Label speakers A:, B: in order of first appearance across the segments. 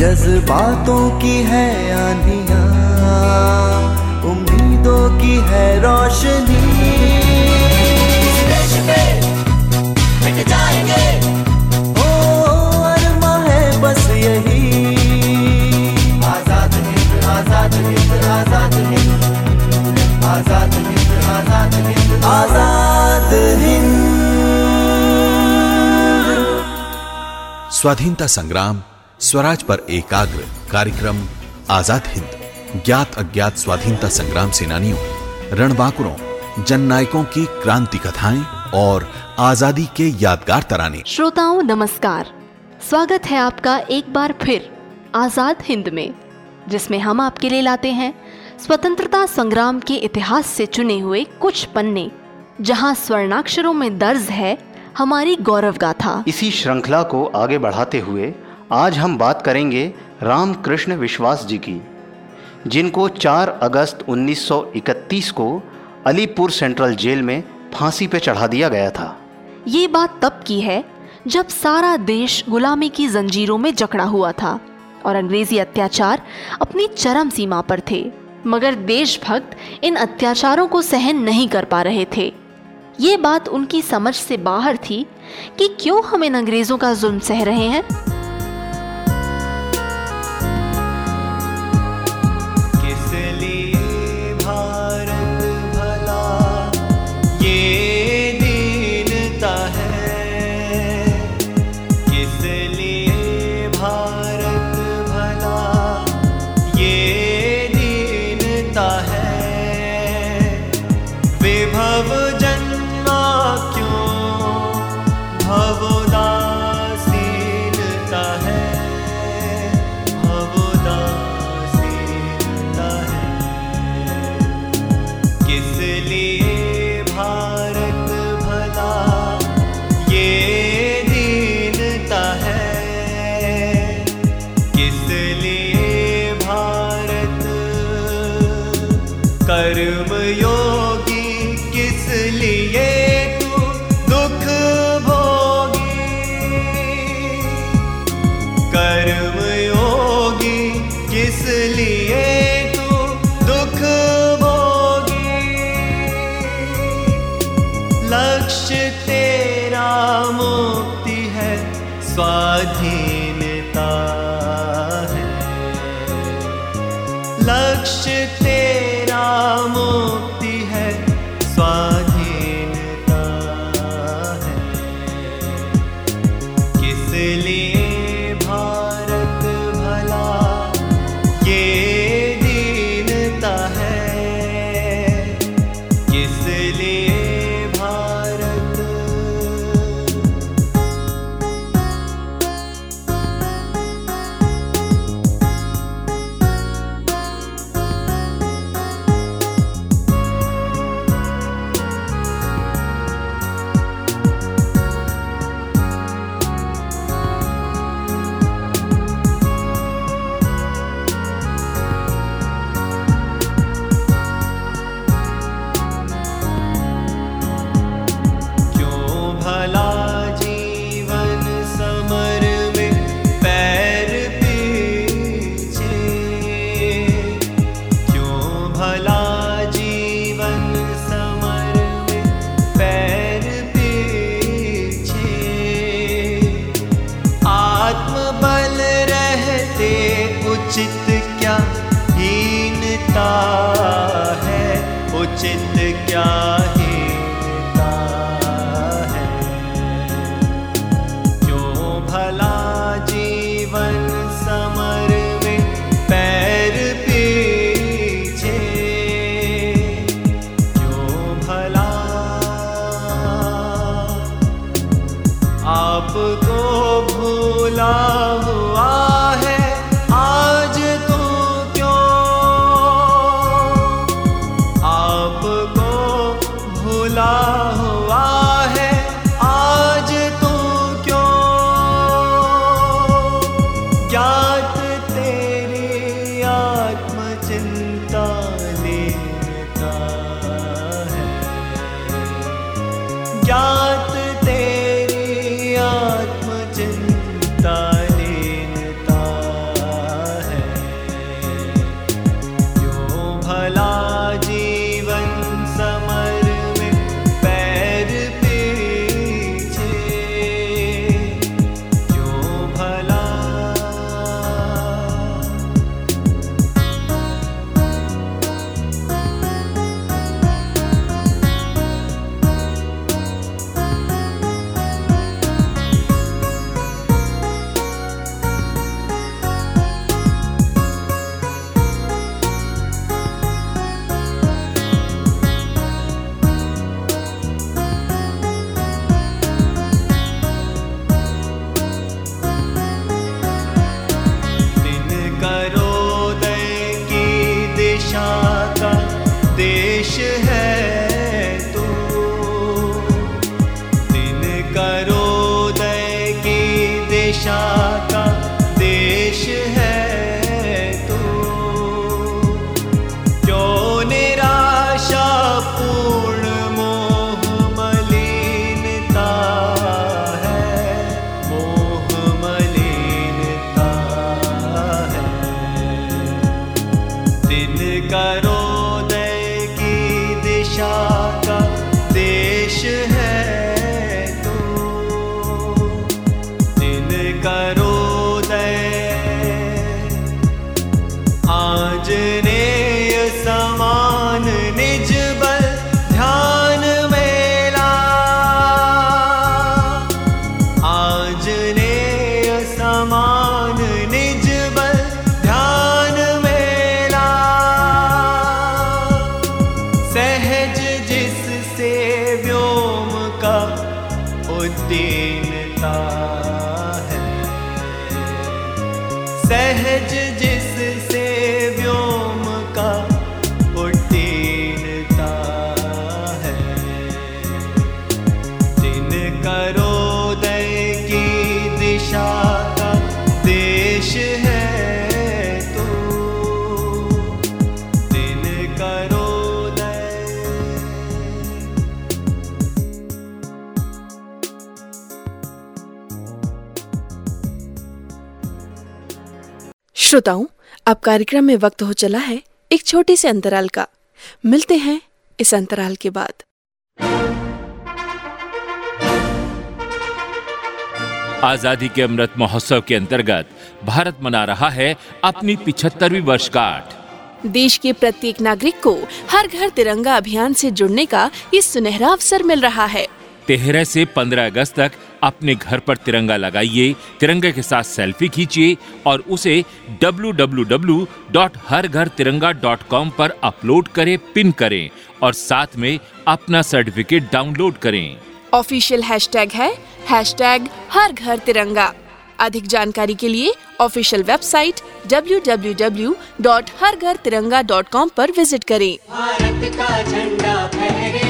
A: जज्बातों की है आंधिया उम्मीदों की है रोशनी। आज़ाद हिंद।
B: स्वाधीनता संग्राम स्वराज पर एकाग्र कार्यक्रम आज़ाद हिंद। ज्ञात अज्ञात स्वाधीनता संग्राम सेनानियों रणबांकुरों जननायकों की क्रांति कथाएँ और आज़ादी के यादगार तराने।
C: श्रोताओं नमस्कार। स्वागत है आपका एक बार फिर आज़ाद हिंद में जिसमें हम आपके लिए लाते हैं स्वतंत्रता संग्राम के इतिहास से चुने हुए कुछ पन्ने जहाँ स्वर्णाक्षरों में दर्ज है हमारी गौरव गाथा।
D: इसी श्रृंखला को आगे बढ़ाते हुए आज हम बात करेंगे रामकृष्ण विश्वास जी की जिनको 4 अगस्त 1931 को अलीपुर सेंट्रल जेल में फांसी पे चढ़ा दिया गया था।
C: ये बात तब की है जब सारा देश गुलामी की जंजीरों में जकड़ा हुआ था और अंग्रेज़ी अत्याचार अपनी चरम सीमा पर थे। मगर देशभक्त इन अत्याचारों को सहन नहीं कर पा रहे थे। ये बात उनकी समझ से बाहर थी कि क्यों हम इन अंग्रेज़ों का जुल्म सह रहे हैं? कर्म योगी किस लिए? noches. ज्ञात
E: श्रोताओं अब कार्यक्रम में वक्त हो चला है एक छोटे से अंतराल का। मिलते हैं इस अंतराल के बाद।
F: आज़ादी के अमृत महोत्सव के अंतर्गत भारत मना रहा है अपनी पिछहत्तरवीं वर्षगांठ।
E: देश के प्रत्येक नागरिक को हर घर तिरंगा अभियान से जुड़ने का ये सुनहरा अवसर मिल रहा है।
F: तेरह से 15 अगस्त तक अपने घर पर तिरंगा लगाइए तिरंगे के साथ सेल्फी खींचिए और उसे www.हरघरतिरंगा.com पर अपलोड करें पिन करें और साथ में अपना सर्टिफिकेट डाउनलोड करें।
E: ऑफिशियल हैशटैग है हैशटैग हर घर तिरंगा अधिक जानकारी के लिए ऑफिशियल वेबसाइट www.हरघरतिरंगा.com पर विज़िट करें।
C: भारत का झंडा फहरे।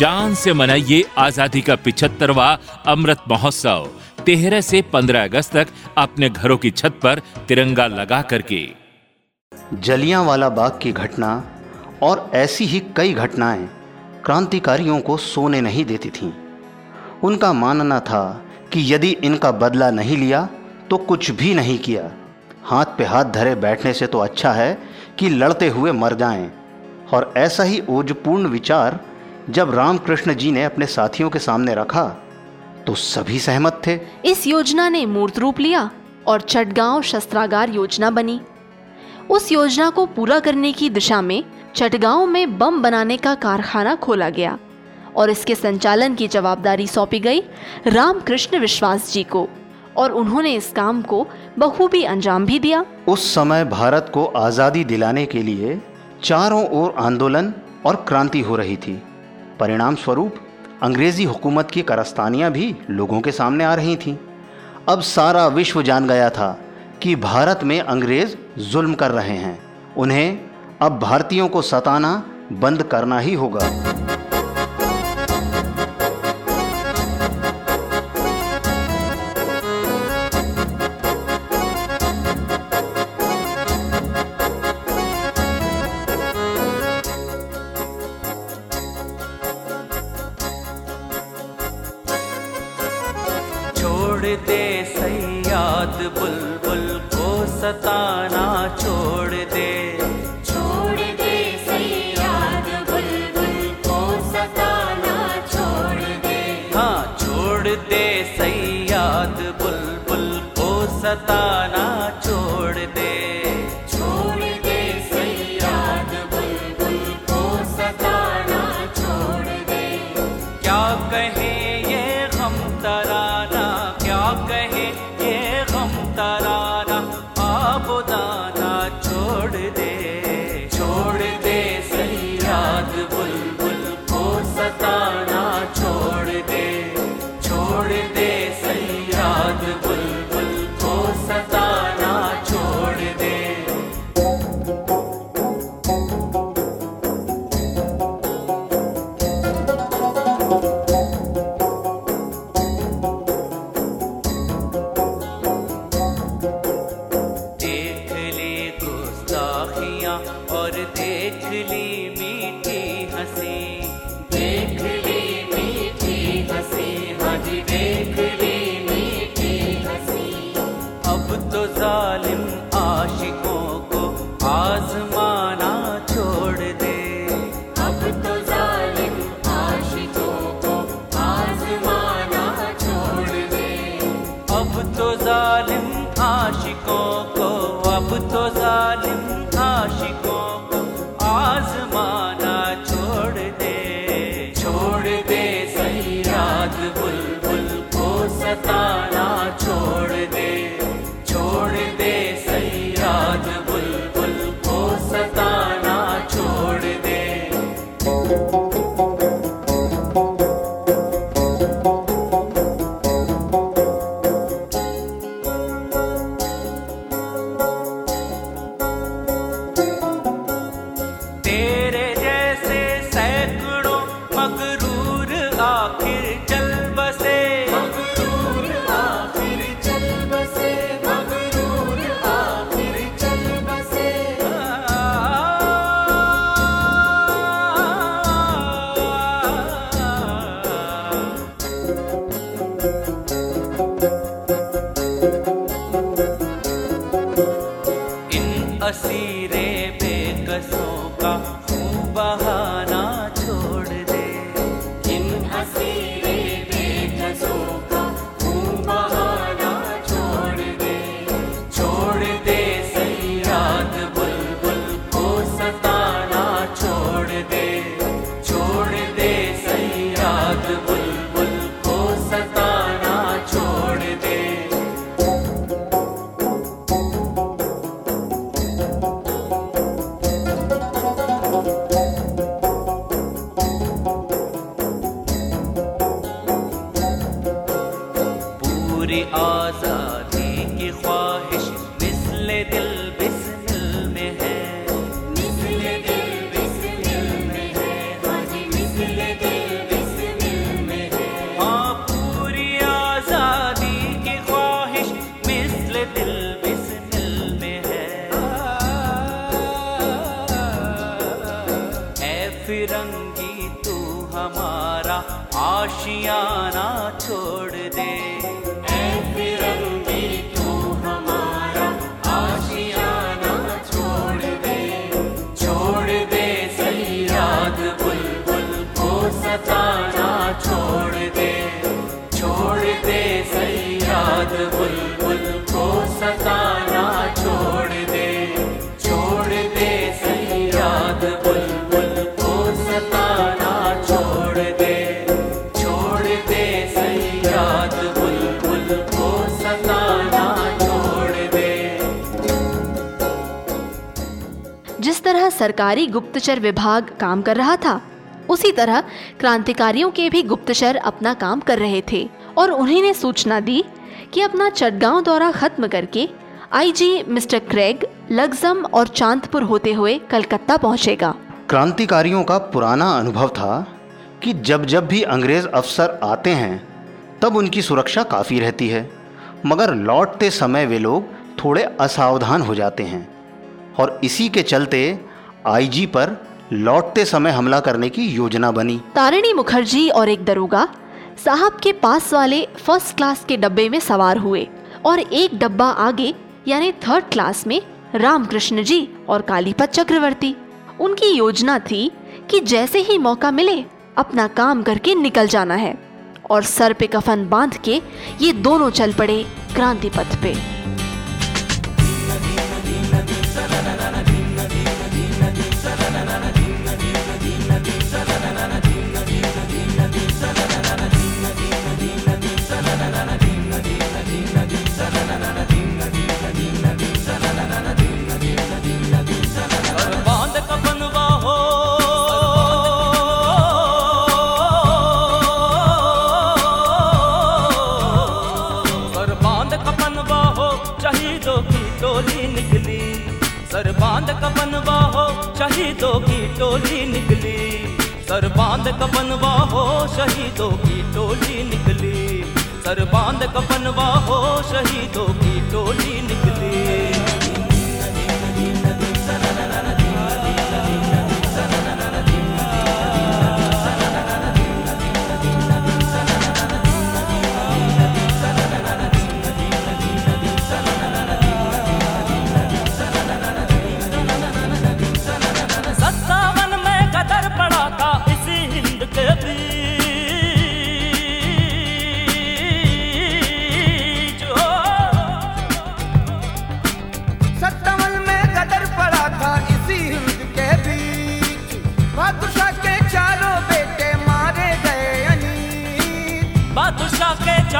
F: शान से मनाइए आज़ादी का पिछहत्तरवा अमृत महोत्सव। तेरह से 15 अगस्त तक अपने घरों की छत पर तिरंगा लगा करके।
D: जलियांवाला बाग की घटना और ऐसी ही कई घटनाएँ क्रांतिकारियों को सोने नहीं देती थीं। उनका मानना था कि यदि इनका बदला नहीं लिया तो कुछ भी नहीं किया। हाथ पे हाथ धरे बैठने से तो अच्छा है कि लड़ते हुए मर जाएँ। और ऐसा ही ओजपूर्ण विचार जब रामकृष्ण जी ने अपने साथियों के सामने रखा तो सभी सहमत थे।
G: इस योजना ने मूर्त रूप लिया और चटगांव शस्त्रागार योजना बनी। उस योजना को पूरा करने की दिशा में चटगांव में बम बनाने का कारखाना खोला गया और इसके संचालन की जवाबदारी सौंपी गई रामकृष्ण विश्वास जी को और उन्होंने इस काम को बखूबी अंजाम भी दिया।
D: उस समय भारत को आज़ादी दिलाने के लिए चारों ओर आंदोलन और क्रांति हो रही थी। परिणाम स्वरूप अंग्रेज़ी हुकूमत की करस्तानियाँ भी लोगों के सामने आ रही थीं। अब सारा विश्व जान गया था कि भारत में अंग्रेज़ जुल्म कर रहे हैं। उन्हें अब भारतीयों को सताना बंद करना ही होगा।
H: दे सयाद बुलबुल को सताना छोड़ दे।
G: सरकारी गुप्तचर विभाग काम कर रहा था। उसी तरह क्रांतिकारियों के भी गुप्तचर अपना काम कर रहे थे और उन्हें ने सूचना दी कि अपना चटगांव दौरा खत्म करके आईजी मिस्टर क्रेग लगजम और चांदपुर होते हुए कलकत्ता पहुंचेगा।
D: क्रांतिकारियों का पुराना अनुभव था कि जब जब भी अंग्रेज़ अफसर आते हैं, तब उनकी सुरक्षा काफ़ी रहती है, मगर लौटते समय वे लोग थोड़े असावधान हो जाते हैं। और इसी के चलते आईजी पर लौटते समय हमला करने की योजना बनी।
G: तारिणी मुखर्जी और एक दरोगा साहब के पास वाले फ़र्स्ट क्लास के डब्बे में सवार हुए और एक डब्बा आगे, यानी थर्ड क्लास में, रामकृष्ण जी और कालीपत चक्रवर्ती। उनकी योजना थी कि जैसे ही मौका मिले, अपना काम करके निकल जाना है और सर पे कफन बाँध के ये दोनों चल पड़े क्रांति पथ पे।
H: शहीदों की टोली निकली। सर बाँध कपनवा हो शहीदों की टोली निकली। सर बाँध कपनवा हो शहीदों की टोली निकली।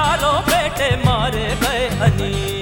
C: चारों बेटे मारे गए
H: हनी।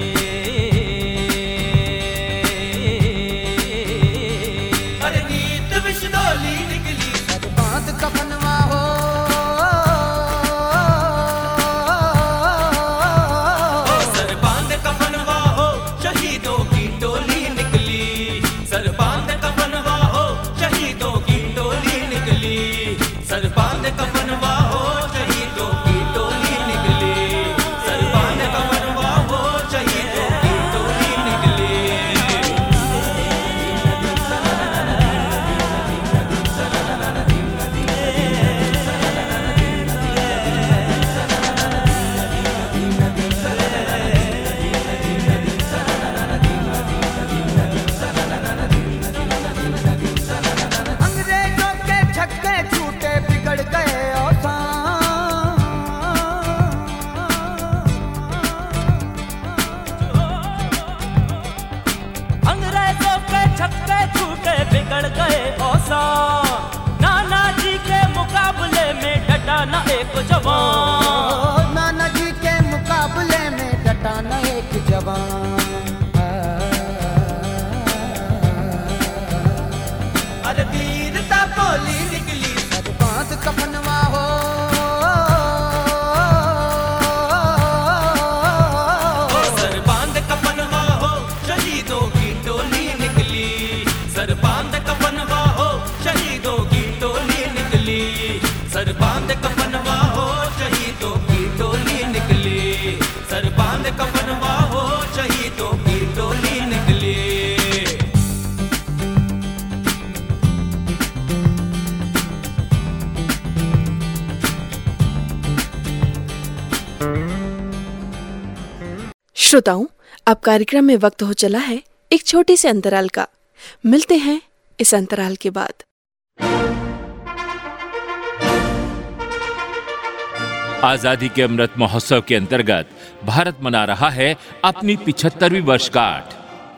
C: बाँध कफनवा हो
H: की टोली निकली। सर बाँध हो की टोली निकली।
E: श्रोताओं, अब कार्यक्रम में वक्त हो चला है एक छोटे से अंतराल का। मिलते हैं इस अंतराल के बाद।
F: आज़ादी के अमृत महोत्सव के अंतर्गत भारत मना रहा है अपनी पिछहत्तरवीं वर्षगांठ।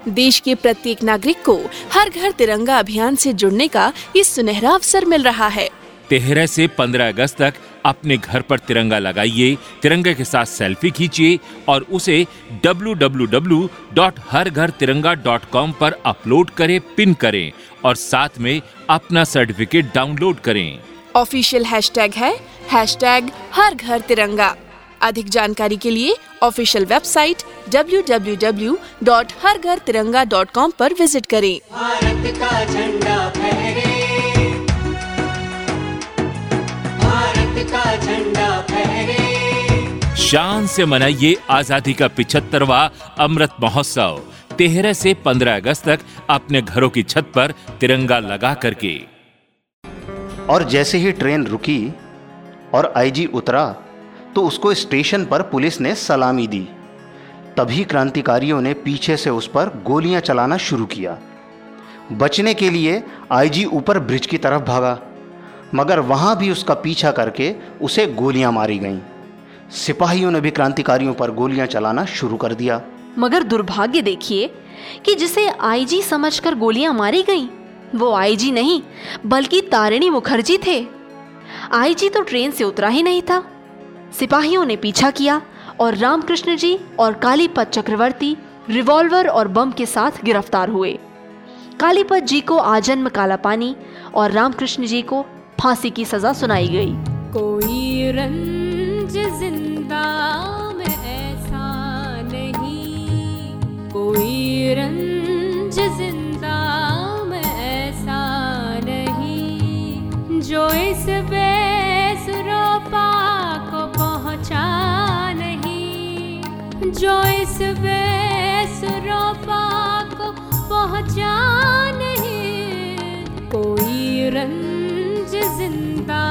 E: देश के प्रत्येक नागरिक को हर घर तिरंगा अभियान से जुड़ने का ये सुनहरा अवसर मिल रहा है।
F: तेरह से 15 अगस्त तक अपने घर पर तिरंगा लगाइए तिरंगे के साथ सेल्फी खींचिए और उसे www.हरघरतिरंगा.com पर अपलोड करें पिन करें और साथ में अपना सर्टिफिकेट डाउनलोड करें।
E: ऑफिशियल हैशटैग है हर घर तिरंगा। अधिक जानकारी के लिए ऑफिशियल वेबसाइट www.हरघरतिरंगा.com पर विज़िट करें।
H: भारत का झंडा फहरे। भारत का झंडा फहरे।
F: शान से मनाइए आज़ादी का पिछहत्तरवा अमृत महोत्सव। तेरह से 15 अगस्त तक अपने घरों की छत पर तिरंगा लगा करके।
D: और जैसे ही ट्रेन रुकी और आईजी उतरा तो उसको स्टेशन पर पुलिस ने सलामी दी। तभी क्रांतिकारियों ने पीछे से उस पर गोलियाँ चलाना शुरू किया। बचने के लिए आईजी ऊपर ब्रिज की तरफ़ भागा, मगर वहाँ भी उसका पीछा करके उसे गोलियाँ मारी गईं। सिपाहियों ने भी क्रांतिकारियों पर गोलियाँ चलाना शुरू कर दिया।
G: मगर दुर्भाग्य देखिए कि जिसे आईजी समझकर गोलियाँ मारी गईं, वो आईजी नहीं, बल्कि तारिणी मुखर्जी थे। आईजी तो ट्रेन से उतरा ही नहीं था। सिपाहियों ने पीछा किया और रामकृष्ण जी और कालीपत चक्रवर्ती रिवॉल्वर और बम के साथ गिरफ़्तार हुए। कालीपत जी को आजन्म काला पानी और रामकृष्ण जी को फांसी की सजा सुनाई गई।
I: कोई रंज ज़िंदा में ऐसा नहीं। कोई रंज ज़िंदा में ऐसा नहीं। जो इस बेसुरोपा जो इस बेसुरोपा पाक पहुँचा नहीं कोई रंज ज़िंदा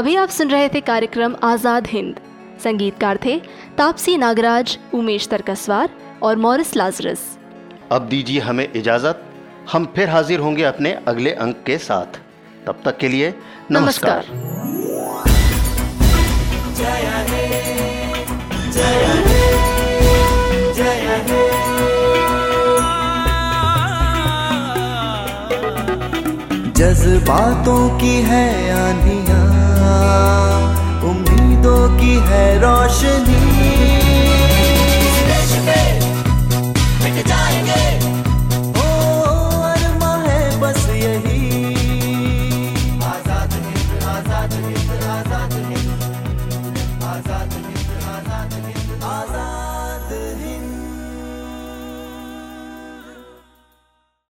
G: अभी आप सुन रहे थे कार्यक्रम आज़ाद हिंद। संगीतकार थे तापसी नागराज उमेश तरकसवार और मॉरिस लाजरस।
D: अब दीजिए हमें इजाज़त। हम फिर हाजिर होंगे अपने अगले अंक के साथ। तब तक के लिए नमस्कार,
G: नमस्कार।
A: जज्बातों की है उम्मीदों की है रोशनी।